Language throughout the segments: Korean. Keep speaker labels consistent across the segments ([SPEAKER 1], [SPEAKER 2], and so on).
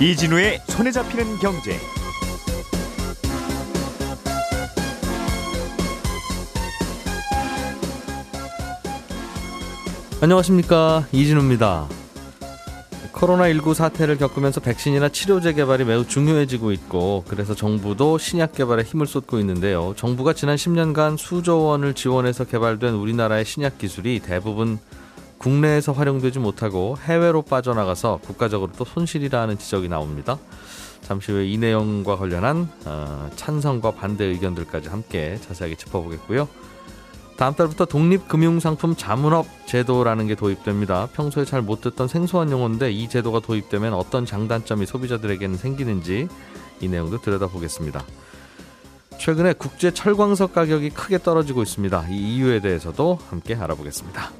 [SPEAKER 1] 이진우의 손에 잡히는 경제.
[SPEAKER 2] 안녕하십니까 이진우입니다. 코로나19 사태를 겪으면서 백신이나 치료제 개발이 매우 중요해지고 있고 그래서 정부도 신약 개발에 힘을 쏟고 있는데요. 정부가 지난 10년간 수조 원을 지원해서 개발된 우리나라의 신약 기술이 대부분 국내에서 활용되지 못하고 해외로 빠져나가서 국가적으로 또 손실이라는 지적이 나옵니다. 잠시 후에 이 내용과 관련한 어, 찬성과 반대 의견들까지 함께 자세하게 짚어보겠고요. 다음 달부터 독립금융상품 자문업 제도라는 게 도입됩니다. 평소에 잘 못 듣던 생소한 용어인데 이 제도가 도입되면 어떤 장단점이 소비자들에게는 생기는지 이 내용도 들여다보겠습니다. 최근에 국제 철광석 가격이 크게 떨어지고 있습니다. 이 이유에 대해서도 함께 알아보겠습니다.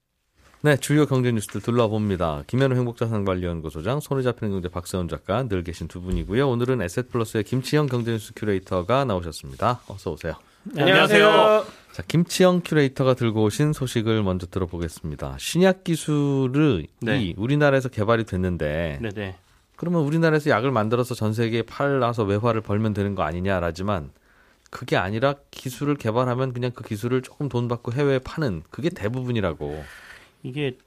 [SPEAKER 2] 네, 주요 경제 뉴스들 둘러봅니다. 김현우 행복자산관리연구소장, 손에 잡히는 경제 박세훈 작가 늘 계신 두 분이고요. 오늘은 에셋플러스의 김치영 경제뉴스 큐레이터가 나오셨습니다. 어서 오세요.
[SPEAKER 3] 안녕하세요.
[SPEAKER 2] 자, 김치영 큐레이터가 들고 오신 소식을 먼저 들어보겠습니다. 신약 기술이
[SPEAKER 4] 네.
[SPEAKER 2] 우리나라에서 개발이 됐는데
[SPEAKER 4] 네네.
[SPEAKER 2] 그러면 우리나라에서 약을 만들어서 전 세계에 팔아서 외화를 벌면 되는 거 아니냐라지만 그게 아니라 기술을 개발하면 그냥 그 기술을 조금 돈 받고 해외에 파는 그게 대부분이라고.
[SPEAKER 4] 이게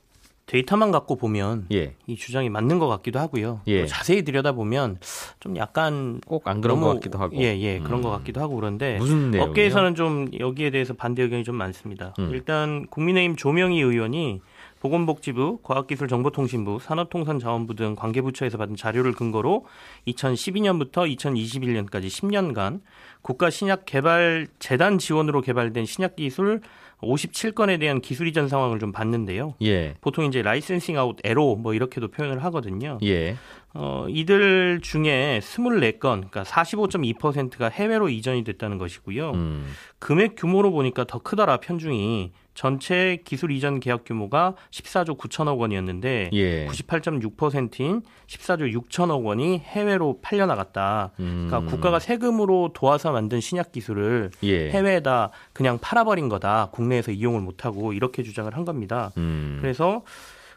[SPEAKER 4] 데이터만 갖고 보면
[SPEAKER 2] 예.
[SPEAKER 4] 이 주장이 맞는 것 같기도 하고요.
[SPEAKER 2] 예.
[SPEAKER 4] 또 자세히 들여다 보면 좀 약간
[SPEAKER 2] 꼭 안 그런
[SPEAKER 4] 너무-
[SPEAKER 2] 것 같기도 하고.
[SPEAKER 4] 예, 예, 그런
[SPEAKER 2] 음.
[SPEAKER 4] 것 같기도 하고 그런데
[SPEAKER 2] 무슨 내용?
[SPEAKER 4] 업계에서는 좀 여기에 대해서 반대 의견이 좀 많습니다.
[SPEAKER 2] 음.
[SPEAKER 4] 일단 국민의힘 조명희 의원이 보건복지부, 과학기술정보통신부, 산업통상자원부 등 관계부처에서 받은 자료를 근거로 2012년부터 2021년까지 10년간 국가신약개발재단 지원으로 개발된 신약기술 57건에 대한 기술 이전 상황을 좀 봤는데요.
[SPEAKER 2] 예.
[SPEAKER 4] 보통 이제 licensing out 에로 뭐 이렇게도 표현을 하거든요.
[SPEAKER 2] 예.
[SPEAKER 4] 어, 이들 중에 24건, 그러니까 45.2%가 해외로 이전이 됐다는 것이고요.
[SPEAKER 2] 음.
[SPEAKER 4] 금액 규모로 보니까 더 크더라 편중이 전체 기술 이전 계약 규모가 14조 9천억 원이었는데
[SPEAKER 2] 예.
[SPEAKER 4] 98.6%인 14조 6천억 원이 해외로 팔려 나갔다.
[SPEAKER 2] 음.
[SPEAKER 4] 그러니까 국가가 세금으로 도와서 만든 신약 기술을
[SPEAKER 2] 예.
[SPEAKER 4] 해외에다 그냥 팔아버린 거다. 국내에서 이용을 못하고 이렇게 주장을 한 겁니다.
[SPEAKER 2] 음.
[SPEAKER 4] 그래서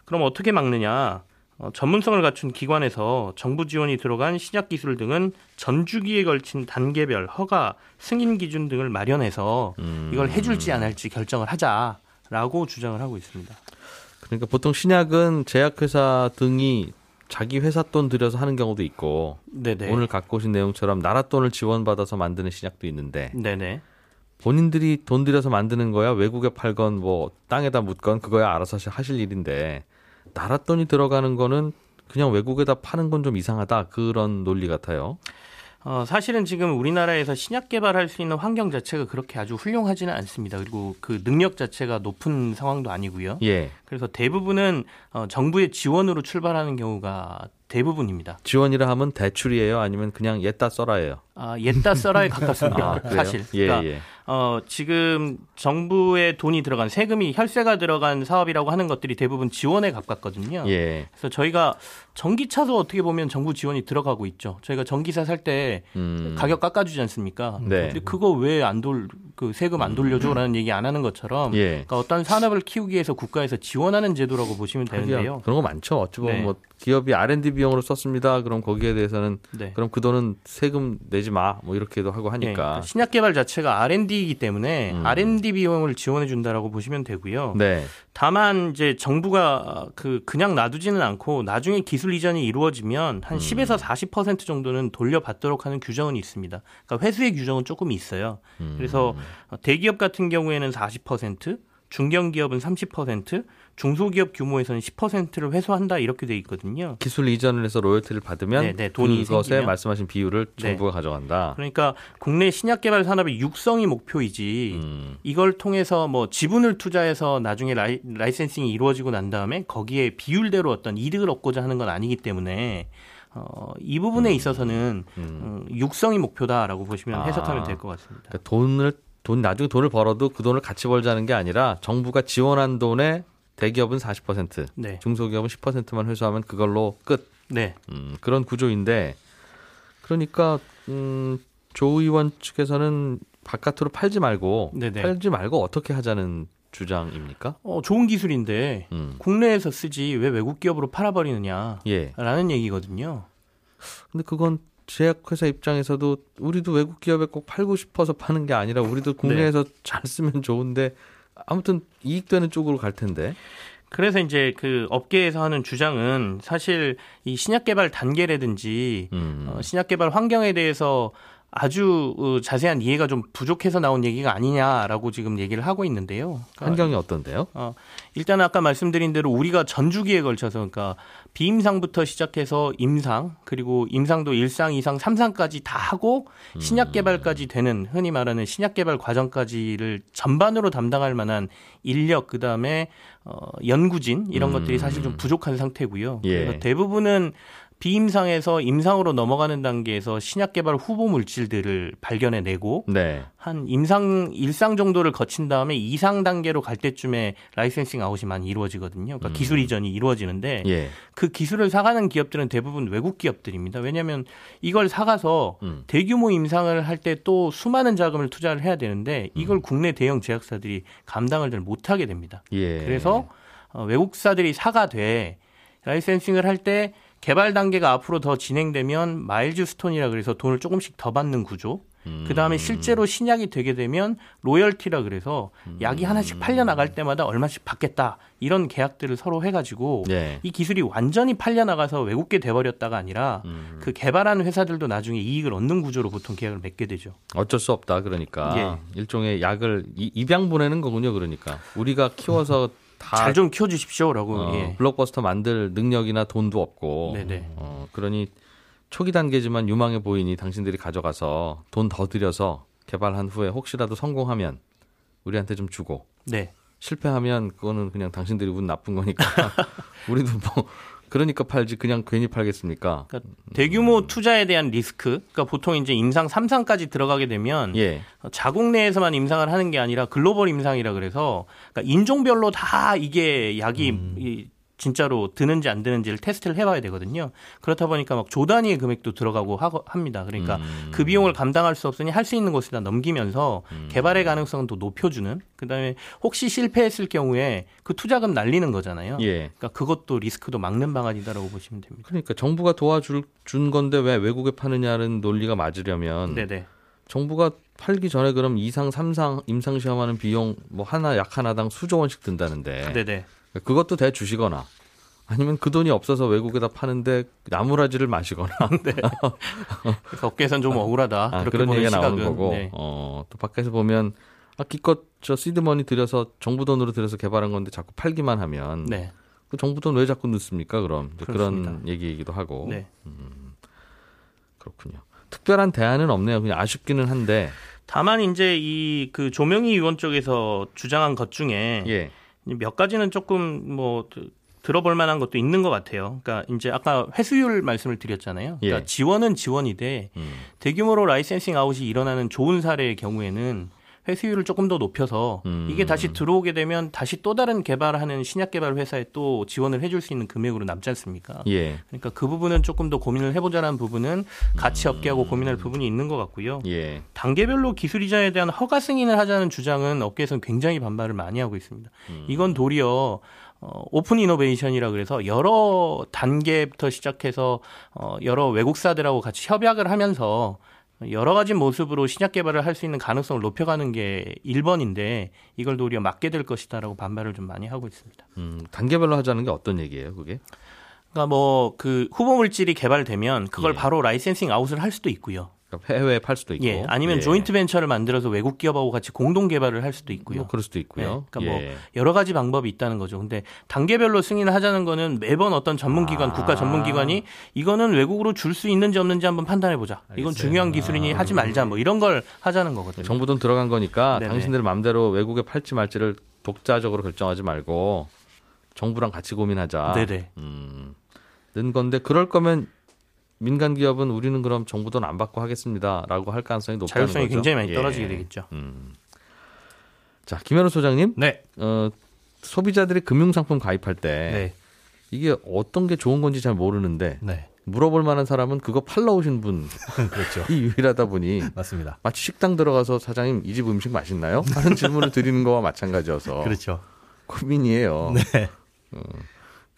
[SPEAKER 4] 그럼 어떻게 막느냐? 어, 전문성을 갖춘 기관에서 정부 지원이 들어간 신약 기술 등은 전 주기에 걸친 단계별 허가, 승인 기준 등을 마련해서
[SPEAKER 2] 음.
[SPEAKER 4] 이걸 해줄지 안 할지 결정을 하자라고 주장을 하고 있습니다.
[SPEAKER 2] 그러니까 보통 신약은 제약회사 등이 자기 회사 돈 들여서 하는 경우도 있고
[SPEAKER 4] 네네.
[SPEAKER 2] 오늘 갖고 오신 내용처럼 나라 돈을 지원받아서 만드는 신약도 있는데
[SPEAKER 4] 네네.
[SPEAKER 2] 본인들이 돈 들여서 만드는 거야 외국에 팔건 뭐 땅에다 묻건 그거야 알아서 하실 일인데 나라 돈이 들어가는 거는 그냥 외국에다 파는 건 좀 이상하다 그런 논리 같아요.
[SPEAKER 4] 어, 사실은 지금 우리나라에서 신약 개발할 수 있는 환경 자체가 그렇게 아주 훌륭하지는 않습니다. 그리고 그 능력 자체가 높은 상황도 아니고요.
[SPEAKER 2] 예.
[SPEAKER 4] 그래서 대부분은 어, 정부의 지원으로 출발하는 경우가 대부분입니다.
[SPEAKER 2] 지원이라 하면 대출이에요 아니면 그냥 옛다 써라예요.
[SPEAKER 4] 아, 옛다 써라에 가깝습니다.
[SPEAKER 2] 아?
[SPEAKER 4] 사실.
[SPEAKER 2] 예,
[SPEAKER 4] 그러니까
[SPEAKER 2] 예.
[SPEAKER 4] 어, 지금 정부의 돈이 들어간 세금이 혈세가 들어간 사업이라고 하는 것들이 대부분 지원에 가깝거든요.
[SPEAKER 2] 예.
[SPEAKER 4] 그래서 저희가 전기차도 어떻게 보면 정부 지원이 들어가고 있죠. 저희가 전기차 살때
[SPEAKER 2] 음.
[SPEAKER 4] 가격 깎아주지 않습니까?
[SPEAKER 2] 네.
[SPEAKER 4] 근데 그거 왜 안 돌, 그 세금 안 돌려줘라는 얘기 안 하는 것처럼
[SPEAKER 2] 예.
[SPEAKER 4] 그러니까 어떤 산업을 키우기 위해서 국가에서 지원하는 제도라고 보시면 되는데요.
[SPEAKER 2] 그런 거 많죠. 어찌 보면
[SPEAKER 4] 네.
[SPEAKER 2] 뭐 기업이 R&D 비용으로 썼습니다. 그럼 거기에 대해서는
[SPEAKER 4] 네.
[SPEAKER 2] 그럼 그 돈은 세금 내지 마. 뭐 이렇게도 하고
[SPEAKER 4] 예,
[SPEAKER 2] 하니까.
[SPEAKER 4] 그러니까 신약 개발 자체가 R&D이기 때문에
[SPEAKER 2] 음.
[SPEAKER 4] R&D 비용을 지원해 준다라고 보시면 되고요.
[SPEAKER 2] 네.
[SPEAKER 4] 다만 이제 정부가 그 그냥 놔두지는 않고 나중에 기술 이전이 이루어지면 한 10에서 40% 정도는 돌려받도록 하는 규정은 있습니다. 그러니까 회수의 규정은 조금 있어요. 그래서 대기업 같은 경우에는 40%, 중견기업은 30%, 중소기업 규모에서는 10%를 회수한다 이렇게 돼 있거든요.
[SPEAKER 2] 기술 이전을 해서 로열티를 받으면
[SPEAKER 4] 네, 네, 돈이
[SPEAKER 2] 그것에
[SPEAKER 4] 생기면.
[SPEAKER 2] 말씀하신 비율을
[SPEAKER 4] 네.
[SPEAKER 2] 정부가 가져간다.
[SPEAKER 4] 그러니까 국내 신약 개발 산업의 육성이 목표이지
[SPEAKER 2] 음.
[SPEAKER 4] 이걸 통해서 뭐 지분을 투자해서 나중에 라이, 라이센싱이 이루어지고 난 다음에 거기에 비율대로 어떤 이득을 얻고자 하는 건 아니기 때문에 어, 이 부분에 있어서는
[SPEAKER 2] 음.
[SPEAKER 4] 음, 육성이 목표다라고 보시면
[SPEAKER 2] 아.
[SPEAKER 4] 해석하면 될 것 같습니다.
[SPEAKER 2] 그러니까 돈을 돈 나중에 돈을 벌어도 그 돈을 같이 벌자는 게 아니라 정부가 지원한 돈에 대기업은 40%,
[SPEAKER 4] 네,
[SPEAKER 2] 중소기업은 10%만 회수하면 그걸로 끝.
[SPEAKER 4] 네,
[SPEAKER 2] 음, 그런 구조인데 그러니까 음, 조 의원 측에서는 바깥으로 팔지 말고
[SPEAKER 4] 네네.
[SPEAKER 2] 팔지 말고 어떻게 하자는 주장입니까?
[SPEAKER 4] 어, 좋은 기술인데
[SPEAKER 2] 음.
[SPEAKER 4] 국내에서 쓰지 왜 외국 기업으로 팔아버리느냐라는
[SPEAKER 2] 예.
[SPEAKER 4] 얘기거든요.
[SPEAKER 2] 근데 그건 제약회사 입장에서도 우리도 외국 기업에 꼭 팔고 싶어서 파는 게 아니라 우리도 국내에서 잘 쓰면 좋은데 아무튼 이익되는 쪽으로 갈 텐데.
[SPEAKER 4] 그래서 이제 그 업계에서 하는 주장은 사실 이 신약 개발 단계라든지
[SPEAKER 2] 음.
[SPEAKER 4] 어, 신약 개발 환경에 대해서 아주 어, 자세한 이해가 좀 부족해서 나온 얘기가 아니냐라고 지금 얘기를 하고 있는데요. 그러니까
[SPEAKER 2] 환경이 어떤데요?
[SPEAKER 4] 어, 일단 아까 말씀드린 대로 우리가 전주기에 걸쳐서 그러니까 비임상부터 시작해서 임상 그리고 임상도 1상, 2상, 3상까지 다 하고 신약 개발까지 되는 흔히 말하는 신약 개발 과정까지를 전반으로 담당할 만한 인력 그다음에 어, 연구진 이런
[SPEAKER 2] 음.
[SPEAKER 4] 것들이 사실 좀 부족한 상태고요.
[SPEAKER 2] 예.
[SPEAKER 4] 그래서 대부분은 비임상에서 임상으로 넘어가는 단계에서 신약 개발 후보 물질들을 발견해내고
[SPEAKER 2] 네.
[SPEAKER 4] 한 임상 일상 정도를 거친 다음에 이상 단계로 갈 때쯤에 라이센싱 아웃이 많이 이루어지거든요. 그러니까 기술 이전이 이루어지는데
[SPEAKER 2] 예.
[SPEAKER 4] 그 기술을 사가는 기업들은 대부분 외국 기업들입니다. 왜냐하면 이걸 사가서
[SPEAKER 2] 음.
[SPEAKER 4] 대규모 임상을 할 때 또 수많은 자금을 투자를 해야 되는데 이걸 국내 대형 제약사들이 감당을 잘 못하게 됩니다.
[SPEAKER 2] 예.
[SPEAKER 4] 그래서 어, 외국사들이 사가되 licensing을 할때 개발 단계가 앞으로 더 진행되면 milestone이라 그래서 돈을 조금씩 더 받는 구조. 그 다음에 실제로 신약이 되게 되면 로열티라 그래서 약이 하나씩 팔려 나갈 때마다 얼마씩 받겠다 이런 계약들을 서로 해가지고
[SPEAKER 2] 예.
[SPEAKER 4] 이 기술이 완전히 팔려 나가서 외국계 돼버렸다가 아니라
[SPEAKER 2] 음.
[SPEAKER 4] 그 개발하는 회사들도 나중에 이익을 얻는 구조로 보통 계약을 맺게 되죠.
[SPEAKER 2] 어쩔 수 없다 그러니까
[SPEAKER 4] 예.
[SPEAKER 2] 일종의 약을 이- 입양 보내는 거군요. 그러니까 우리가 키워서 다
[SPEAKER 4] 잘 좀 키워주십시오라고.
[SPEAKER 2] 어,
[SPEAKER 4] 예.
[SPEAKER 2] 블록버스터 만들 능력이나 돈도 없고
[SPEAKER 4] 네네.
[SPEAKER 2] 어, 그러니 초기 단계지만 유망해 보이니 당신들이 가져가서 돈 더 들여서 개발한 후에 혹시라도 성공하면 우리한테 좀 주고
[SPEAKER 4] 네.
[SPEAKER 2] 실패하면 그거는 그냥 당신들이 운 나쁜 거니까 우리도 뭐 그러니까 팔지 그냥 괜히 팔겠습니까?
[SPEAKER 4] 그러니까 대규모 투자에 대한 리스크. 그러니까 보통 이제 임상 3상까지 들어가게 되면
[SPEAKER 2] 예.
[SPEAKER 4] 자국 내에서만 임상을 하는 게 아니라 글로벌 임상이라 그래서 그러니까 인종별로 다 이게 약이
[SPEAKER 2] 음.
[SPEAKER 4] 이 진짜로 드는지 안 드는지를 테스트를 해봐야 되거든요. 그렇다 보니까 막 조 단위의 금액도 들어가고 하고 합니다. 그러니까
[SPEAKER 2] 음.
[SPEAKER 4] 그 비용을 감당할 수 없으니 할 수 있는 곳에다 넘기면서 개발의 가능성은 또 높여주는. 그다음에 혹시 실패했을 경우에 그 투자금 날리는 거잖아요.
[SPEAKER 2] 예.
[SPEAKER 4] 그러니까 그것도 리스크도 막는 방안이다라고 보시면 됩니다.
[SPEAKER 2] 그러니까 정부가 도와줄 준 건데 왜 외국에 파느냐는 논리가 맞으려면
[SPEAKER 4] 네네.
[SPEAKER 2] 정부가 팔기 전에 그럼 2상, 3상 임상 시험하는 비용 뭐 하나 약 하나당 수조 원씩 든다는데
[SPEAKER 4] 네네.
[SPEAKER 2] 그것도 대 주시거나 아니면 그 돈이 없어서 외국에다 파는데 나무라지를 마시거나
[SPEAKER 4] 그래서 업계에선 좀 억울하다.
[SPEAKER 2] 아, 그런 얘기가 나오는. 거고
[SPEAKER 4] 네.
[SPEAKER 2] 어, 또 밖에서 보면 아, 기껏 저 시드머니 들여서 정부 돈으로 들여서 개발한 건데 자꾸 팔기만 하면
[SPEAKER 4] 네.
[SPEAKER 2] 그 정부 돈 왜 자꾸 넣습니까? 그럼 이제 그런
[SPEAKER 4] 그렇습니다.
[SPEAKER 2] 얘기이기도 하고
[SPEAKER 4] 네.
[SPEAKER 2] 그렇군요. 특별한 대안은 없네요. 그냥 아쉽기는 한데
[SPEAKER 4] 다만 이제 이 그 조명희 의원 쪽에서 주장한 것 중에
[SPEAKER 2] 예,
[SPEAKER 4] 몇 가지는 조금 뭐 드- 들어볼 만한 것도 있는 것 같아요. 그러니까 이제 아까 회수율 말씀을 드렸잖아요. 그러니까
[SPEAKER 2] 예.
[SPEAKER 4] 지원은 지원이되
[SPEAKER 2] 음.
[SPEAKER 4] 대규모로 licensing out이 일어나는 좋은 사례의 경우에는 회수율을 조금 더 높여서
[SPEAKER 2] 음.
[SPEAKER 4] 이게 다시 들어오게 되면 다시 또 다른 개발하는 신약 개발 회사에 또 지원을 해줄 수 있는 금액으로 남지 않습니까?
[SPEAKER 2] 예,
[SPEAKER 4] 그러니까 그 부분은 조금 더 고민을 해보자라는 부분은 같이 업계하고 고민할 부분이 있는 것 같고요.
[SPEAKER 2] 예,
[SPEAKER 4] 단계별로 기술 이전에 대한 허가 승인을 하자는 주장은 업계에서는 굉장히 반발을 많이 하고 있습니다. 이건 도리어 어, 오픈 이노베이션이라 그래서 여러 단계부터 시작해서 어, 여러 외국사들하고 같이 협약을 하면서 여러 가지 모습으로 신약 개발을 할 수 있는 가능성을 높여가는 게 1번인데 이걸 도리어 막게 될 것이다라고 반발을 좀 많이 하고 있습니다.
[SPEAKER 2] 음, 단계별로 하자는 게 어떤 얘기예요, 그게?
[SPEAKER 4] 그러니까 뭐 그 후보 물질이 개발되면 그걸
[SPEAKER 2] 예.
[SPEAKER 4] 바로 licensing out을 할 수도 있고요.
[SPEAKER 2] 그러니까 해외에 팔 수도 있고,
[SPEAKER 4] 예, 아니면
[SPEAKER 2] 예.
[SPEAKER 4] joint venture를 만들어서 외국 기업하고 같이 공동 개발을 할 수도 있고요.
[SPEAKER 2] 뭐 그럴 수도 있고요.
[SPEAKER 4] 네, 그러니까
[SPEAKER 2] 예.
[SPEAKER 4] 뭐 여러 가지 방법이 있다는 거죠. 근데 단계별로 승인을 하자는 거는 매번 어떤 전문기관,
[SPEAKER 2] 아.
[SPEAKER 4] 국가 전문기관이 이거는 외국으로 줄 수 있는지 없는지 한번 판단해 보자. 이건. 중요한 기술이니 하지 말자. 뭐 이런 걸 하자는 거거든요.
[SPEAKER 2] 정부 돈 들어간 거니까
[SPEAKER 4] 네네.
[SPEAKER 2] 당신들 마음대로 외국에 팔지 말지를 독자적으로 결정하지 말고 정부랑 같이 고민하자.
[SPEAKER 4] 네네.
[SPEAKER 2] 음, 는 건데 그럴 거면 민간 기업은 우리는 그럼 정부 돈 안 받고 하겠습니다라고 할 가능성이 높다는
[SPEAKER 4] 자율성이
[SPEAKER 2] 거죠.
[SPEAKER 4] 굉장히 많이
[SPEAKER 2] 예.
[SPEAKER 4] 떨어지게 되겠죠.
[SPEAKER 2] 음. 자, 김현우 소장님,
[SPEAKER 5] 네.
[SPEAKER 2] 어, 소비자들이 금융상품 가입할 때
[SPEAKER 5] 네.
[SPEAKER 2] 이게 어떤 게 좋은 건지 잘 모르는데
[SPEAKER 5] 네.
[SPEAKER 2] 물어볼 만한 사람은 그거 팔러 오신 분이
[SPEAKER 5] 그렇죠.
[SPEAKER 2] 유일하다 보니
[SPEAKER 5] 맞습니다.
[SPEAKER 2] 마치 식당 들어가서 사장님 이 집 음식 맛있나요? 하는 질문을 드리는 거와 마찬가지여서
[SPEAKER 5] 그렇죠.
[SPEAKER 2] 고민이에요.
[SPEAKER 5] 네.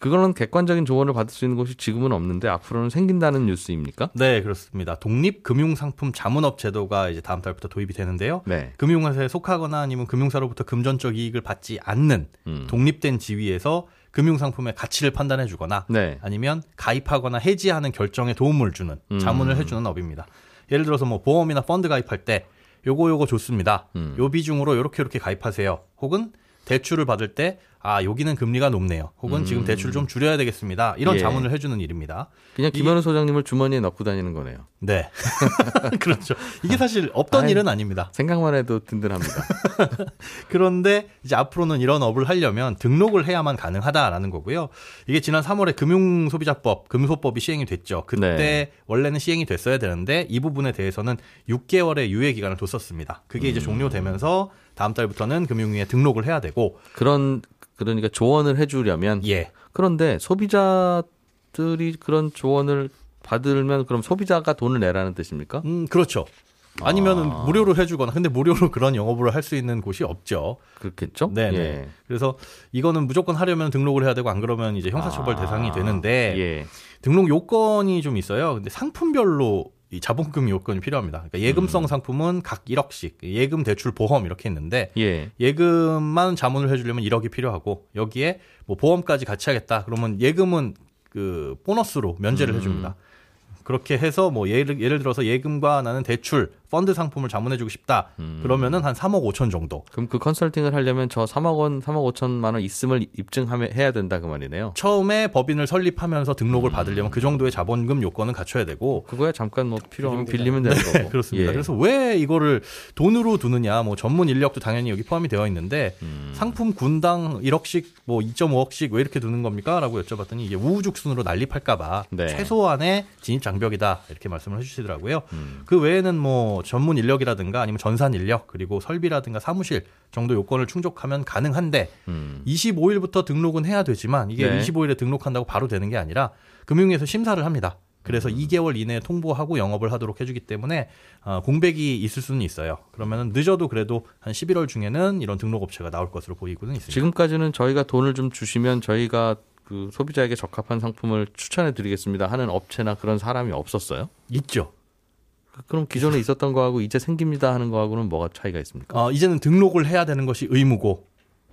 [SPEAKER 2] 그거는 객관적인 조언을 받을 수 있는 곳이 지금은 없는데 앞으로는 생긴다는 뉴스입니까?
[SPEAKER 5] 네, 그렇습니다. 독립금융상품 자문업 제도가 이제 다음 달부터 도입이 되는데요.
[SPEAKER 2] 네.
[SPEAKER 5] 금융회사에 속하거나 아니면 금융사로부터 금전적 이익을 받지 않는
[SPEAKER 2] 음.
[SPEAKER 5] 독립된 지위에서 금융상품의 가치를 판단해 주거나
[SPEAKER 2] 네.
[SPEAKER 5] 아니면 가입하거나 해지하는 결정에 도움을 주는
[SPEAKER 2] 음.
[SPEAKER 5] 자문을 해주는 업입니다. 예를 들어서 뭐 보험이나 펀드 가입할 때 요거 요거 좋습니다.
[SPEAKER 2] 음.
[SPEAKER 5] 요 비중으로 요렇게 요렇게 가입하세요. 혹은 대출을 받을 때 아, 여기는 금리가 높네요. 혹은 지금 대출을 좀 줄여야 되겠습니다. 이런
[SPEAKER 2] 음. 예.
[SPEAKER 5] 자문을 해주는 일입니다.
[SPEAKER 2] 그냥 김현우 소장님을 주머니에 넣고 다니는 거네요.
[SPEAKER 5] 네. 그렇죠. 이게 사실 없던
[SPEAKER 2] 아이.
[SPEAKER 5] 일은 아닙니다.
[SPEAKER 2] 생각만 해도 든든합니다.
[SPEAKER 5] 그런데 이제 앞으로는 이런 업을 하려면 등록을 해야만 가능하다라는 거고요. 이게 지난 3월에 금융소비자법, 금소법이 시행이 됐죠. 그때
[SPEAKER 2] 네.
[SPEAKER 5] 원래는 시행이 됐어야 되는데 이 부분에 대해서는 6개월의 유예 기간을 뒀었습니다. 그게
[SPEAKER 2] 음.
[SPEAKER 5] 이제 종료되면서 다음 달부터는 금융위에 등록을 해야 되고
[SPEAKER 2] 그런 그러니까 조언을 해주려면
[SPEAKER 5] 예.
[SPEAKER 2] 그런데 소비자들이 그런 조언을 받으면 그럼 소비자가 돈을 내라는 뜻입니까?
[SPEAKER 5] 음, 그렇죠. 아니면은
[SPEAKER 2] 아.
[SPEAKER 5] 무료로 해주거나 근데 무료로 그런 영업을 할 수 있는 곳이 없죠.
[SPEAKER 2] 그렇겠죠?
[SPEAKER 5] 네네.
[SPEAKER 2] 예.
[SPEAKER 5] 그래서 이거는 무조건 하려면 등록을 해야 되고 안 그러면 이제 형사처벌
[SPEAKER 2] 아.
[SPEAKER 5] 대상이 되는데
[SPEAKER 2] 예.
[SPEAKER 5] 등록 요건이 좀 있어요. 근데 상품별로 이 자본금 요건이 필요합니다. 그러니까 예금성 상품은 각 1억씩, 예금 대출 보험 이렇게 있는데
[SPEAKER 2] 예.
[SPEAKER 5] 예금만 자문을 해주려면 1억이 필요하고 여기에 뭐 보험까지 같이 하겠다. 그러면 예금은 그 보너스로 면제를
[SPEAKER 2] 음.
[SPEAKER 5] 해줍니다. 그렇게 해서 뭐 예를 예를 들어서 예금과 나는 대출 펀드 상품을 자문해주고 싶다.
[SPEAKER 2] 음.
[SPEAKER 5] 그러면은 한 3억 5천 정도.
[SPEAKER 2] 그럼 그 컨설팅을 하려면 저 3억 원, 3억 5천만 원 있음을 입증해야 된다 그 말이네요.
[SPEAKER 5] 처음에 법인을 설립하면서 등록을
[SPEAKER 2] 음.
[SPEAKER 5] 받으려면 그 정도의 자본금 요건은 갖춰야 되고
[SPEAKER 2] 그거야 잠깐 뭐 필요하면 빌리면 되는 거고.
[SPEAKER 5] 네, 그렇습니다.
[SPEAKER 2] 예.
[SPEAKER 5] 그래서 왜 이거를 돈으로 두느냐, 뭐 전문 인력도 당연히 여기 포함이 되어 있는데
[SPEAKER 2] 음.
[SPEAKER 5] 상품 군당 1억씩, 뭐 2.5억씩 왜 이렇게 두는 겁니까?라고 여쭤봤더니 이게 우후죽순으로 난립할까봐
[SPEAKER 2] 네.
[SPEAKER 5] 최소한의 진입 장벽이다 이렇게 말씀을 해주시더라고요.
[SPEAKER 2] 음.
[SPEAKER 5] 그 외에는 뭐 전문 인력이라든가 아니면 전산 인력 그리고 설비라든가 사무실 정도 요건을 충족하면 가능한데
[SPEAKER 2] 음.
[SPEAKER 5] 25일부터 등록은 해야 되지만 이게
[SPEAKER 2] 네.
[SPEAKER 5] 25일에 등록한다고 바로 되는 게 아니라 금융위에서 심사를 합니다. 그래서
[SPEAKER 2] 음.
[SPEAKER 5] 2개월 이내에 통보하고 영업을 하도록 해주기 때문에 어, 공백이 있을 수는 있어요. 그러면 늦어도 그래도 한 11월 중에는 이런 등록 업체가 나올 것으로 보이고는 있습니다.
[SPEAKER 2] 지금까지는 저희가 돈을 좀 주시면 저희가 그 소비자에게 적합한 상품을 추천해 드리겠습니다 하는 업체나 그런 사람이 없었어요?
[SPEAKER 5] 있죠.
[SPEAKER 2] 그럼 기존에 있었던 거하고 이제 생깁니다 하는 거하고는 뭐가 차이가 있습니까?
[SPEAKER 5] 어, 이제는 등록을 해야 되는 것이 의무고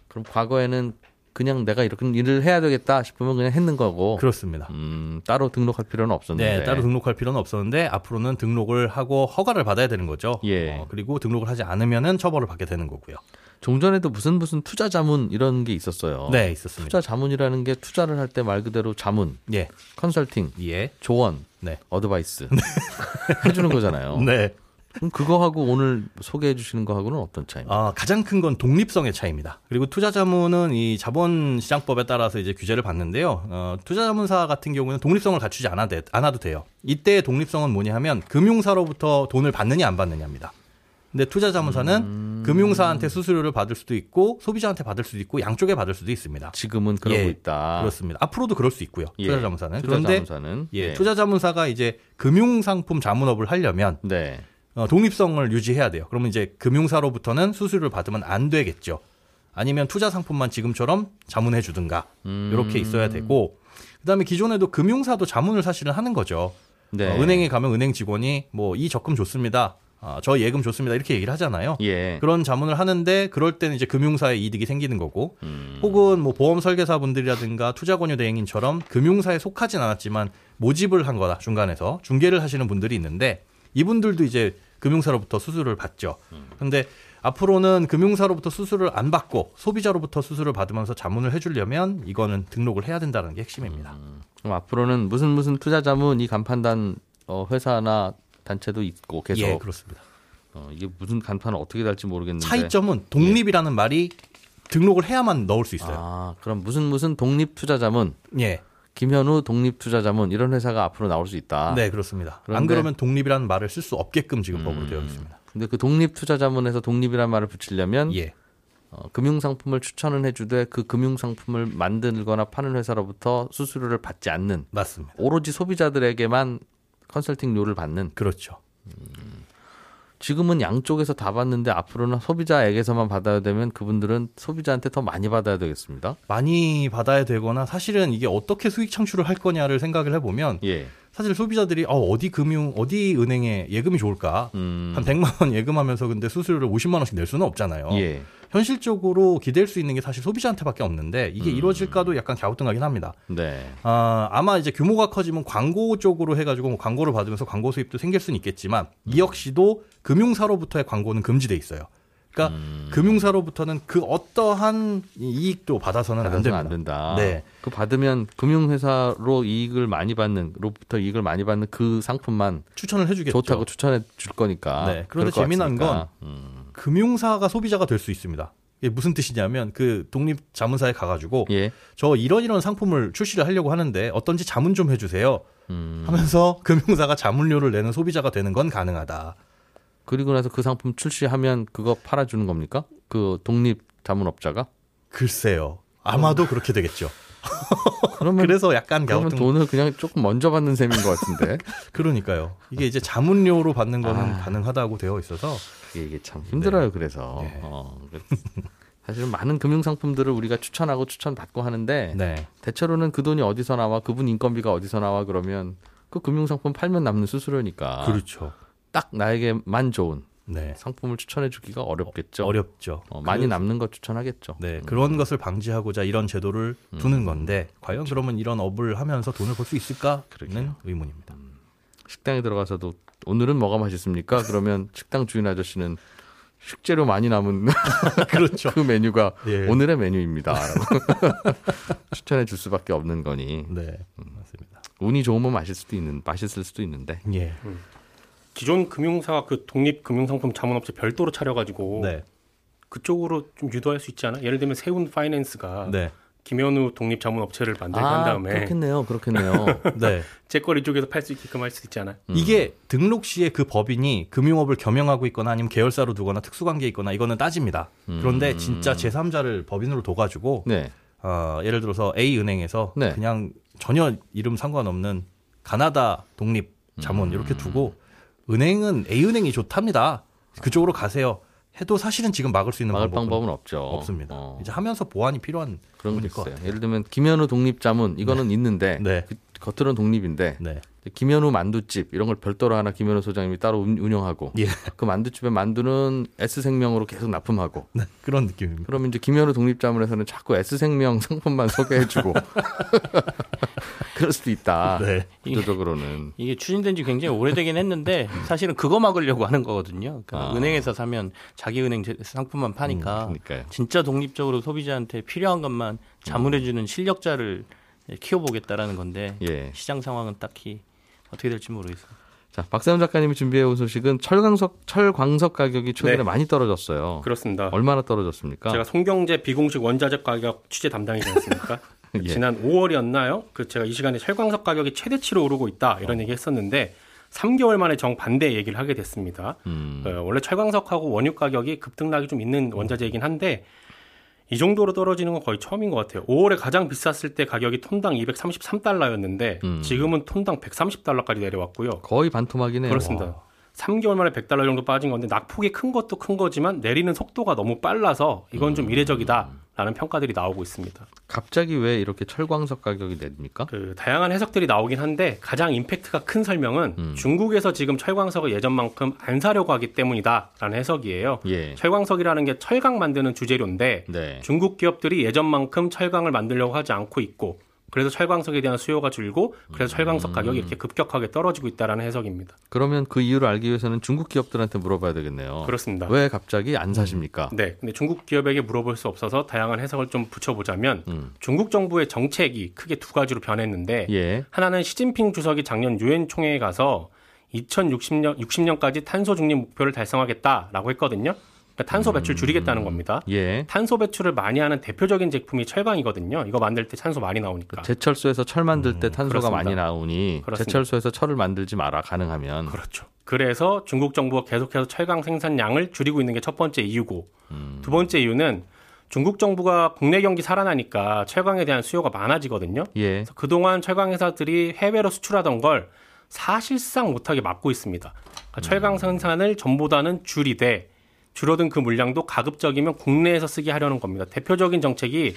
[SPEAKER 2] 그럼 과거에는 그냥 내가 이렇게 일을 해야 되겠다 싶으면 그냥 했는 거고
[SPEAKER 5] 그렇습니다.
[SPEAKER 2] 음, 따로 등록할 필요는 없었는데
[SPEAKER 5] 네, 따로 등록할 필요는 없었는데 앞으로는 등록을 하고 허가를 받아야 되는 거죠.
[SPEAKER 2] 예.
[SPEAKER 5] 어, 그리고 등록을 하지 않으면은 처벌을 받게 되는 거고요.
[SPEAKER 2] 종전에도 무슨 무슨 투자 자문 이런 게 있었어요.
[SPEAKER 5] 네, 있었습니다.
[SPEAKER 2] 투자 자문이라는 게 투자를 할 때 말 그대로 자문,
[SPEAKER 5] 예,
[SPEAKER 2] 컨설팅,
[SPEAKER 5] 예,
[SPEAKER 2] 조언,
[SPEAKER 5] 네,
[SPEAKER 2] 어드바이스 해주는 거잖아요.
[SPEAKER 5] 네.
[SPEAKER 2] 그럼 그거하고 오늘 소개해 주시는 거하고는 어떤 차이입니까?
[SPEAKER 5] 아, 가장 큰 건 독립성의 차이입니다. 그리고 투자자문은 이 자본시장법에 따라서 이제 규제를 받는데요. 어, 투자자문사 같은 경우는 독립성을 갖추지 않아도, 돼- 않아도 돼요. 이때의 독립성은 뭐냐 하면 금융사로부터 돈을 받느냐 안 받느냐입니다. 근데 투자 자문사는
[SPEAKER 2] 음.
[SPEAKER 5] 금융사한테 수수료를 받을 수도 있고 소비자한테 받을 수도 있고 양쪽에 받을 수도 있습니다.
[SPEAKER 2] 지금은 그러고
[SPEAKER 5] 예,
[SPEAKER 2] 있다.
[SPEAKER 5] 그렇습니다. 앞으로도 그럴 수 있고요.
[SPEAKER 2] 예,
[SPEAKER 5] 투자 자문사는. 그런데
[SPEAKER 2] 투자자문사는
[SPEAKER 5] 예, 투자 자문사가 이제 금융 상품 자문업을 하려면
[SPEAKER 2] 네.
[SPEAKER 5] 어, 독립성을 유지해야 돼요. 그러면 이제 금융사로부터는 수수료를 받으면 안 되겠죠. 아니면 투자 상품만 지금처럼 자문해 주든가
[SPEAKER 2] 음.
[SPEAKER 5] 이렇게 있어야 되고 그다음에 기존에도 금융사도 자문을 사실은 하는 거죠.
[SPEAKER 2] 네.
[SPEAKER 5] 어, 은행에 가면 은행 직원이 뭐 이 적금 좋습니다. 아, 저 예금 좋습니다. 이렇게 얘기를 하잖아요.
[SPEAKER 2] 예.
[SPEAKER 5] 그런 자문을 하는데 그럴 때는 이제 금융사에 이득이 생기는 거고
[SPEAKER 2] 음.
[SPEAKER 5] 혹은 뭐 보험 설계사 분들이라든가 투자 권유 대행인처럼 금융사에 속하진 않았지만 모집을 한 거다 중간에서 중개를 하시는 분들이 있는데 이분들도 이제 금융사로부터 수수료를 받죠. 근데 앞으로는 금융사로부터 수수료를 안 받고 소비자로부터 수수료를 받으면서 자문을 해주려면 이거는 등록을 해야 된다는 게 핵심입니다.
[SPEAKER 2] 그럼 앞으로는 무슨 무슨 투자 자문 이 간판단 어, 회사나 단체도 있고 계속
[SPEAKER 5] 예, 그렇습니다.
[SPEAKER 2] 어, 이게 무슨 간판을 어떻게 달지 모르겠는데
[SPEAKER 5] 차이점은 독립이라는 말이 등록을 해야만 넣을 수 있어요.
[SPEAKER 2] 아, 그럼 무슨 무슨 독립 투자 자문
[SPEAKER 5] 예,
[SPEAKER 2] 김현우 독립투자자문 이런 회사가 앞으로 나올 수 있다.
[SPEAKER 5] 네, 그렇습니다. 안 그러면 독립이라는 말을 쓸 수 없게끔 지금 법으로
[SPEAKER 2] 음.
[SPEAKER 5] 되어 있습니다.
[SPEAKER 2] 근데 그 독립투자자문에서 독립이라는 말을 붙이려면
[SPEAKER 5] 예.
[SPEAKER 2] 어, 금융상품을 추천은 해주되 그 금융상품을 만들거나 파는 회사로부터 수수료를 받지 않는
[SPEAKER 5] 맞습니다.
[SPEAKER 2] 오로지 소비자들에게만 컨설팅료를 받는
[SPEAKER 5] 그렇죠.
[SPEAKER 2] 지금은 양쪽에서 다 받는데 앞으로는 소비자에게서만 받아야 되면 그분들은 소비자한테 더 많이 받아야 되겠습니다.
[SPEAKER 5] 많이 받아야 되거나 사실은 이게 어떻게 수익 창출을 할 거냐를 생각을 해보면
[SPEAKER 2] 예.
[SPEAKER 5] 사실 소비자들이 어, 어디 금융 어디 은행에 예금이 좋을까
[SPEAKER 2] 음.
[SPEAKER 5] 한 100만 원 예금하면서 근데 수수료를 50만 원씩 낼 수는 없잖아요.
[SPEAKER 2] 예.
[SPEAKER 5] 현실적으로 기댈 수 있는 게 사실 소비자한테밖에 없는데 이게
[SPEAKER 2] 음.
[SPEAKER 5] 이루어질까도 약간 갸우뚱하긴 합니다.
[SPEAKER 2] 네.
[SPEAKER 5] 아, 아마 이제 규모가 커지면 광고 쪽으로 해가지고 뭐 광고를 받으면서 광고 수입도 생길 수는 있겠지만
[SPEAKER 2] 음.
[SPEAKER 5] 이 역시도 금융사로부터의 광고는 금지돼 있어요. 그러니까
[SPEAKER 2] 음.
[SPEAKER 5] 금융사로부터는 그 어떠한 이익도 받아서는 안
[SPEAKER 2] 받아서는. 안 된다.
[SPEAKER 5] 네.
[SPEAKER 2] 그 받으면 금융회사로 이익을 많이 받는, 로부터 이익을 많이 받는 그 상품만
[SPEAKER 5] 추천을 해주겠죠.
[SPEAKER 2] 좋다고 추천해 줄 거니까.
[SPEAKER 5] 네. 그런데 재미난
[SPEAKER 2] 같으니까. 음.
[SPEAKER 5] 금융사가 소비자가 될 수 있습니다. 이게 무슨 뜻이냐면 그 독립 자문사에 가가지고
[SPEAKER 2] 예.
[SPEAKER 5] 저 이런 이런 상품을 출시를 하려고 하는데 어떤지 자문 좀 해주세요.
[SPEAKER 2] 음.
[SPEAKER 5] 하면서 금융사가 자문료를 내는 소비자가 되는 건 가능하다.
[SPEAKER 2] 그리고 나서 그 상품 출시하면 그거 팔아주는 겁니까? 그 독립 자문업자가?
[SPEAKER 5] 글쎄요. 아마도 그렇게 되겠죠.
[SPEAKER 2] 그러면
[SPEAKER 5] 그래서 약간
[SPEAKER 2] 그러면. 돈을 그냥 조금 먼저 받는 셈인 것 같은데
[SPEAKER 5] 그러니까요. 이게 이제 자문료로 받는 거는
[SPEAKER 2] 아.
[SPEAKER 5] 가능하다고 되어 있어서
[SPEAKER 2] 이게, 이게 참 힘들어요. 그래서
[SPEAKER 5] 네.
[SPEAKER 2] 어, 그- 사실은 많은 금융 상품들을 우리가 추천하고 추천받고 하는데
[SPEAKER 5] 네.
[SPEAKER 2] 대체로는 그 돈이 어디서 나와 그분 인건비가 어디서 나와 그러면 그 금융 상품 팔면 남는 수수료니까
[SPEAKER 5] 그렇죠.
[SPEAKER 2] 딱 나에게만 좋은
[SPEAKER 5] 네.
[SPEAKER 2] 상품을 추천해 주기가 어렵겠죠.
[SPEAKER 5] 어 렵죠.
[SPEAKER 2] 어, 많이
[SPEAKER 5] 그래서-
[SPEAKER 2] 남는 거 추천하겠죠.
[SPEAKER 5] 네, 그런 것을 방지하고자 이런 제도를
[SPEAKER 2] 음.
[SPEAKER 5] 두는 건데 과연 그러면 이런 업을 하면서 돈을 벌 수 있을까는
[SPEAKER 2] 그러게요.
[SPEAKER 5] 의문입니다.
[SPEAKER 2] 식당에 들어가서도 오늘은 뭐가 맛있습니까? 그러면 식당 주인 아저씨는 식재료 많이 남은
[SPEAKER 5] 그렇죠.
[SPEAKER 2] 그 메뉴가
[SPEAKER 5] 예.
[SPEAKER 2] 오늘의 메뉴입니다. 추천해 줄 수밖에 없는 거니
[SPEAKER 5] 네, 맞습니다.
[SPEAKER 2] 운이 좋으면 맛있을 수도 있는 맛있을 수도 있는데
[SPEAKER 5] 예.
[SPEAKER 6] 기존 금융사가 그 독립 금융상품 자문업체 별도로 차려가지고
[SPEAKER 5] 네,
[SPEAKER 6] 그쪽으로 좀 유도할 수 있지 않아? 예를 들면 세운 파이낸스가
[SPEAKER 5] 네,
[SPEAKER 6] 김현우 독립 자문업체를 만들게 한 다음에
[SPEAKER 2] 아, 그렇겠네요, 그렇겠네요.
[SPEAKER 5] 네.
[SPEAKER 6] 제거리 쪽에서 팔 수 있게끔 할 수 있지 않아?
[SPEAKER 2] 음.
[SPEAKER 5] 이게 등록 시에 그 법인이 금융업을 겸용하고 있거나 아니면 계열사로 두거나 특수관계에 있거나 이거는 따집니다. 그런데
[SPEAKER 2] 음.
[SPEAKER 5] 진짜 제3자를 법인으로 둬가지고
[SPEAKER 2] 네,
[SPEAKER 5] 어, 예를 들어서 A 은행에서
[SPEAKER 2] 네.
[SPEAKER 5] 그냥 전혀 이름 상관없는 가나다 독립 자문
[SPEAKER 2] 음.
[SPEAKER 5] 이렇게 두고 은행은 A 은행이 좋답니다. 그쪽으로 가세요. 해도 사실은 지금 막을 수 있는
[SPEAKER 2] 막을
[SPEAKER 5] 방법은
[SPEAKER 2] 없죠.
[SPEAKER 5] 없습니다.
[SPEAKER 2] 어,
[SPEAKER 5] 이제 하면서 보완이 필요한
[SPEAKER 2] 그런 게 있어요.
[SPEAKER 5] 같아요.
[SPEAKER 2] 예를 들면 김현우 독립자문 이거는 있는데
[SPEAKER 5] 네.
[SPEAKER 2] 그 겉으로는 독립인데
[SPEAKER 5] 네.
[SPEAKER 2] 김현우 만두집 이런 걸 별도로 하나 김현우 소장님이 따로 운- 운영하고
[SPEAKER 5] 예.
[SPEAKER 2] 그 만두집의 만두는 S생명으로 계속 납품하고
[SPEAKER 5] 네. 그런 느낌입니다.
[SPEAKER 2] 그러면 이제 김현우 독립자문에서는 자꾸 S생명 상품만 소개해주고 그럴 수도 있다.
[SPEAKER 5] 네.
[SPEAKER 2] 구조적으로는
[SPEAKER 4] 이게 추진된 지 굉장히 오래되긴 했는데 사실은 그거 막으려고 하는 거거든요. 그러니까
[SPEAKER 2] 아.
[SPEAKER 4] 은행에서 사면 자기 은행 제- 상품만 파니까
[SPEAKER 2] 그러니까요.
[SPEAKER 4] 진짜 독립적으로 소비자한테 필요한 것만 자문해주는 실력자를 키워보겠다라는 건데
[SPEAKER 2] 예.
[SPEAKER 4] 시장 상황은 딱히 어떻게 될지 모르겠어요.
[SPEAKER 2] 자 박세훈 작가님이 준비해 온 소식은 철광석 철광석 가격이 최근에
[SPEAKER 6] 네.
[SPEAKER 2] 많이 떨어졌어요.
[SPEAKER 6] 그렇습니다.
[SPEAKER 2] 얼마나 떨어졌습니까?
[SPEAKER 6] 제가 송경제 비공식 원자재 가격 취재 담당이지 않습니까?
[SPEAKER 2] 예.
[SPEAKER 6] 지난 5월이었나요? 그 제가 이 시간에 철광석 가격이 최대치로 오르고 있다 이런 얘기 했었는데 3개월 만에 정반대 얘기를 하게 됐습니다.
[SPEAKER 2] 음.
[SPEAKER 6] 어, 원래 철광석하고 원유 가격이 급등락이 좀 있는 원자재이긴 한데 이 정도로 떨어지는 건 거의 처음인 것 같아요. 5월에 가장 비쌌을 때 가격이 톤당 233달러였는데
[SPEAKER 2] 음.
[SPEAKER 6] 지금은 톤당 130달러까지 내려왔고요.
[SPEAKER 2] 거의 반토막이네요.
[SPEAKER 6] 그렇습니다. 3개월 만에 100달러 정도 빠진 건데 낙폭이 큰 것도 큰 거지만 내리는 속도가 너무 빨라서 이건
[SPEAKER 2] 음.
[SPEAKER 6] 좀 이례적이다라는 평가들이 나오고 있습니다.
[SPEAKER 2] 갑자기 왜 이렇게 철광석 가격이 내립니까?
[SPEAKER 6] 그 다양한 해석들이 나오긴 한데 가장 임팩트가 큰 설명은
[SPEAKER 2] 음.
[SPEAKER 6] 중국에서 지금 철광석을 예전만큼 안 사려고 하기 때문이다라는 해석이에요.
[SPEAKER 2] 예.
[SPEAKER 6] 철광석이라는 게 철강 만드는 주재료인데
[SPEAKER 2] 네.
[SPEAKER 6] 중국 기업들이 예전만큼 철강을 만들려고 하지 않고 있고 그래서 철광석에 대한 수요가 줄고 그래서 철광석 가격이 이렇게 급격하게 떨어지고 있다라는 해석입니다.
[SPEAKER 2] 그러면 그 이유를 알기 위해서는 중국 기업들한테 물어봐야 되겠네요.
[SPEAKER 6] 그렇습니다.
[SPEAKER 2] 왜 갑자기 안 사십니까?
[SPEAKER 6] 네, 근데 중국 기업에게 물어볼 수 없어서 다양한 해석을 좀 붙여보자면
[SPEAKER 2] 음.
[SPEAKER 6] 중국 정부의 정책이 크게 두 가지로 변했는데
[SPEAKER 2] 예.
[SPEAKER 6] 하나는 시진핑 주석이 작년 유엔 총회에 가서 2060년 60년까지 탄소 중립 목표를 달성하겠다라고 했거든요. 그러니까 탄소 배출 줄이겠다는 겁니다.
[SPEAKER 2] 예.
[SPEAKER 6] 탄소 배출을 많이 하는 대표적인 제품이 철강이거든요. 이거 만들 때 탄소 많이 나오니까.
[SPEAKER 2] 제철소에서 철 만들 때 탄소가
[SPEAKER 6] 그렇습니다.
[SPEAKER 2] 많이 나오니
[SPEAKER 6] 그렇습니다.
[SPEAKER 2] 제철소에서 철을 만들지 마라 가능하면.
[SPEAKER 6] 그렇죠. 그래서 중국 정부가 계속해서 철강 생산량을 줄이고 있는 게 첫 번째 이유고
[SPEAKER 2] 음.
[SPEAKER 6] 두 번째 이유는 중국 정부가 국내 경기 살아나니까 철강에 대한 수요가 많아지거든요.
[SPEAKER 2] 예.
[SPEAKER 6] 그래서 그동안 철강 회사들이 해외로 수출하던 걸 사실상 못하게 막고 있습니다. 그러니까 철강 생산을 전보다는 줄이되 줄어든 그 물량도 가급적이면 국내에서 쓰게 하려는 겁니다. 대표적인 정책이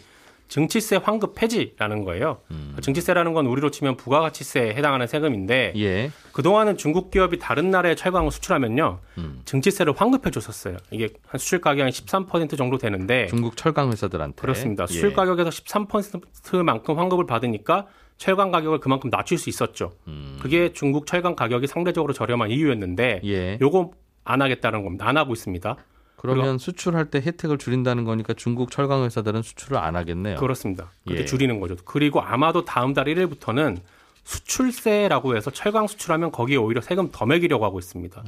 [SPEAKER 6] 증치세 환급 폐지라는 거예요. 증치세라는 건 우리로 치면 부가가치세에 해당하는 세금인데
[SPEAKER 2] 예.
[SPEAKER 6] 그동안은 중국 기업이 다른 나라에 철강을 수출하면요.
[SPEAKER 2] 음.
[SPEAKER 6] 증치세를 환급해 줬었어요. 이게 한 수출 가격이 한13% 정도 되는데
[SPEAKER 2] 중국 철강 회사들한테.
[SPEAKER 6] 그렇습니다.
[SPEAKER 2] 예.
[SPEAKER 6] 수출 가격에서 13%만큼 환급을 받으니까 철강 가격을 그만큼 낮출 수 있었죠. 그게 중국 철강 가격이 상대적으로 저렴한 이유였는데
[SPEAKER 2] 음. 예.
[SPEAKER 6] 요거 안 하겠다는 겁니다. 안 하고 있습니다.
[SPEAKER 2] 그러면 수출할 때 혜택을 줄인다는 거니까 중국 철강 회사들은 수출을 안 하겠네요.
[SPEAKER 6] 그렇습니다. 그렇게
[SPEAKER 2] 예.
[SPEAKER 6] 줄이는 거죠. 그리고 아마도 다음 달 1일부터는 수출세라고 해서 철강 수출하면 거기에 오히려 세금 더 매기려고 하고 있습니다.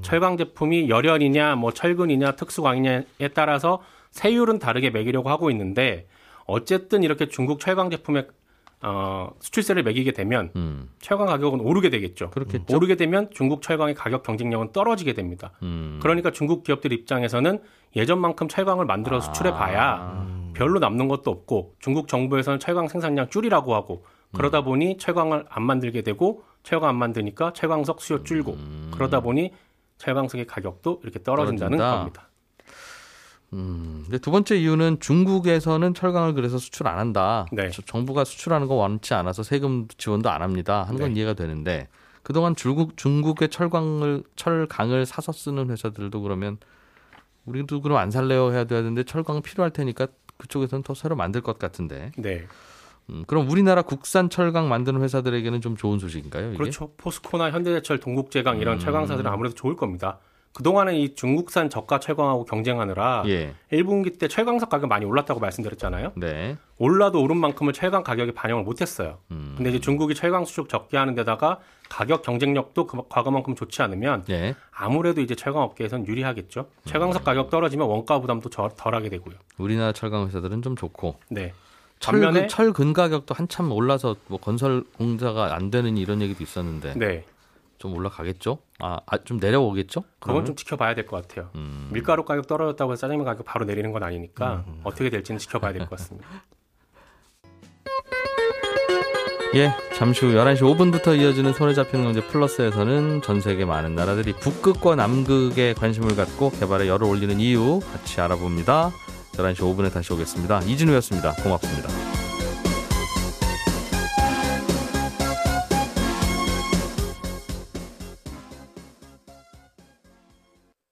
[SPEAKER 6] 철강 제품이 열연이냐 뭐 철근이냐 특수광이냐에 따라서 세율은 다르게 매기려고 하고 있는데 어쨌든 이렇게 중국 철강 제품에 어, 수출세를 매기게 되면
[SPEAKER 2] 음.
[SPEAKER 6] 철강 가격은 오르게 되겠죠.
[SPEAKER 2] 그렇겠죠.
[SPEAKER 6] 오르게 되면 중국 철강의 가격 경쟁력은 떨어지게 됩니다.
[SPEAKER 2] 음.
[SPEAKER 6] 그러니까 중국 기업들 입장에서는 예전만큼 철강을 만들어 수출해 봐야 별로 남는 것도 없고 중국 정부에서는 철강 생산량 줄이라고 하고 그러다 보니 철강을 안 만들게 되고 철강 안 만드니까 철강석 수요 줄고 그러다 보니 철강석의 가격도 이렇게 떨어진다는
[SPEAKER 2] 떨어진다.
[SPEAKER 6] 겁니다.
[SPEAKER 2] 음. 근데 두 번째 이유는 중국에서는 철강을 그래서 수출 안 한다.
[SPEAKER 6] 네.
[SPEAKER 2] 저- 정부가 수출하는 거 원치 않아서 세금 지원도 안 합니다. 하는 건
[SPEAKER 6] 네.
[SPEAKER 2] 이해가 되는데 그동안 중국 중국의 철강을 철강을 사서 쓰는 회사들도 그러면 우리도 그럼 안 살래요 해야 되는데 철강 필요할 테니까 그쪽에서는 더 새로 만들 것 같은데.
[SPEAKER 6] 네.
[SPEAKER 2] 음, 그럼 우리나라 국산 철강 만드는 회사들에게는 좀 좋은 소식인가요? 이게?
[SPEAKER 6] 그렇죠. 포스코나 현대제철, 동국제강 이런
[SPEAKER 2] 음.
[SPEAKER 6] 철강사들은 아무래도 좋을 겁니다. 그동안은 이 중국산 저가 철강하고 경쟁하느라
[SPEAKER 2] 예.
[SPEAKER 6] 1분기 때 철강석 가격 많이 올랐다고 말씀드렸잖아요.
[SPEAKER 2] 네.
[SPEAKER 6] 올라도 오른 만큼을 철강 가격에 반영을 못했어요.
[SPEAKER 2] 음.
[SPEAKER 6] 근데 이제 중국이 철강 수출 적게 하는 데다가 가격 경쟁력도 그- 과거만큼 좋지 않으면
[SPEAKER 2] 예.
[SPEAKER 6] 아무래도 이제 철강 업계에선 유리하겠죠. 철강석 가격 떨어지면 원가 부담도 저- 덜하게 되고요.
[SPEAKER 2] 우리나라 철강 회사들은 좀 좋고
[SPEAKER 6] 네.
[SPEAKER 2] 철,
[SPEAKER 6] 반면에
[SPEAKER 2] 철근 가격도 한참 올라서 뭐 건설 공사가 안 되는 이런 얘기도 있었는데
[SPEAKER 6] 네.
[SPEAKER 2] 좀 올라가겠죠? 아, 아, 좀 내려오겠죠?
[SPEAKER 6] 그건
[SPEAKER 2] 그러면?
[SPEAKER 6] 좀 지켜봐야 될 것 같아요.
[SPEAKER 2] 음.
[SPEAKER 6] 밀가루 가격 떨어졌다고 해서 짜장면 가격 바로 내리는 건 아니니까 어떻게 될지는 지켜봐야 될 것 같습니다.
[SPEAKER 2] 예, 잠시 후 11시 5분부터 이어지는 손에 잡히는 경제 플러스에서는 전 세계 많은 나라들이 북극과 남극에 관심을 갖고 개발에 열을 올리는 이유 같이 알아봅니다. 11시 5분에 다시 오겠습니다. 이진우였습니다. 고맙습니다.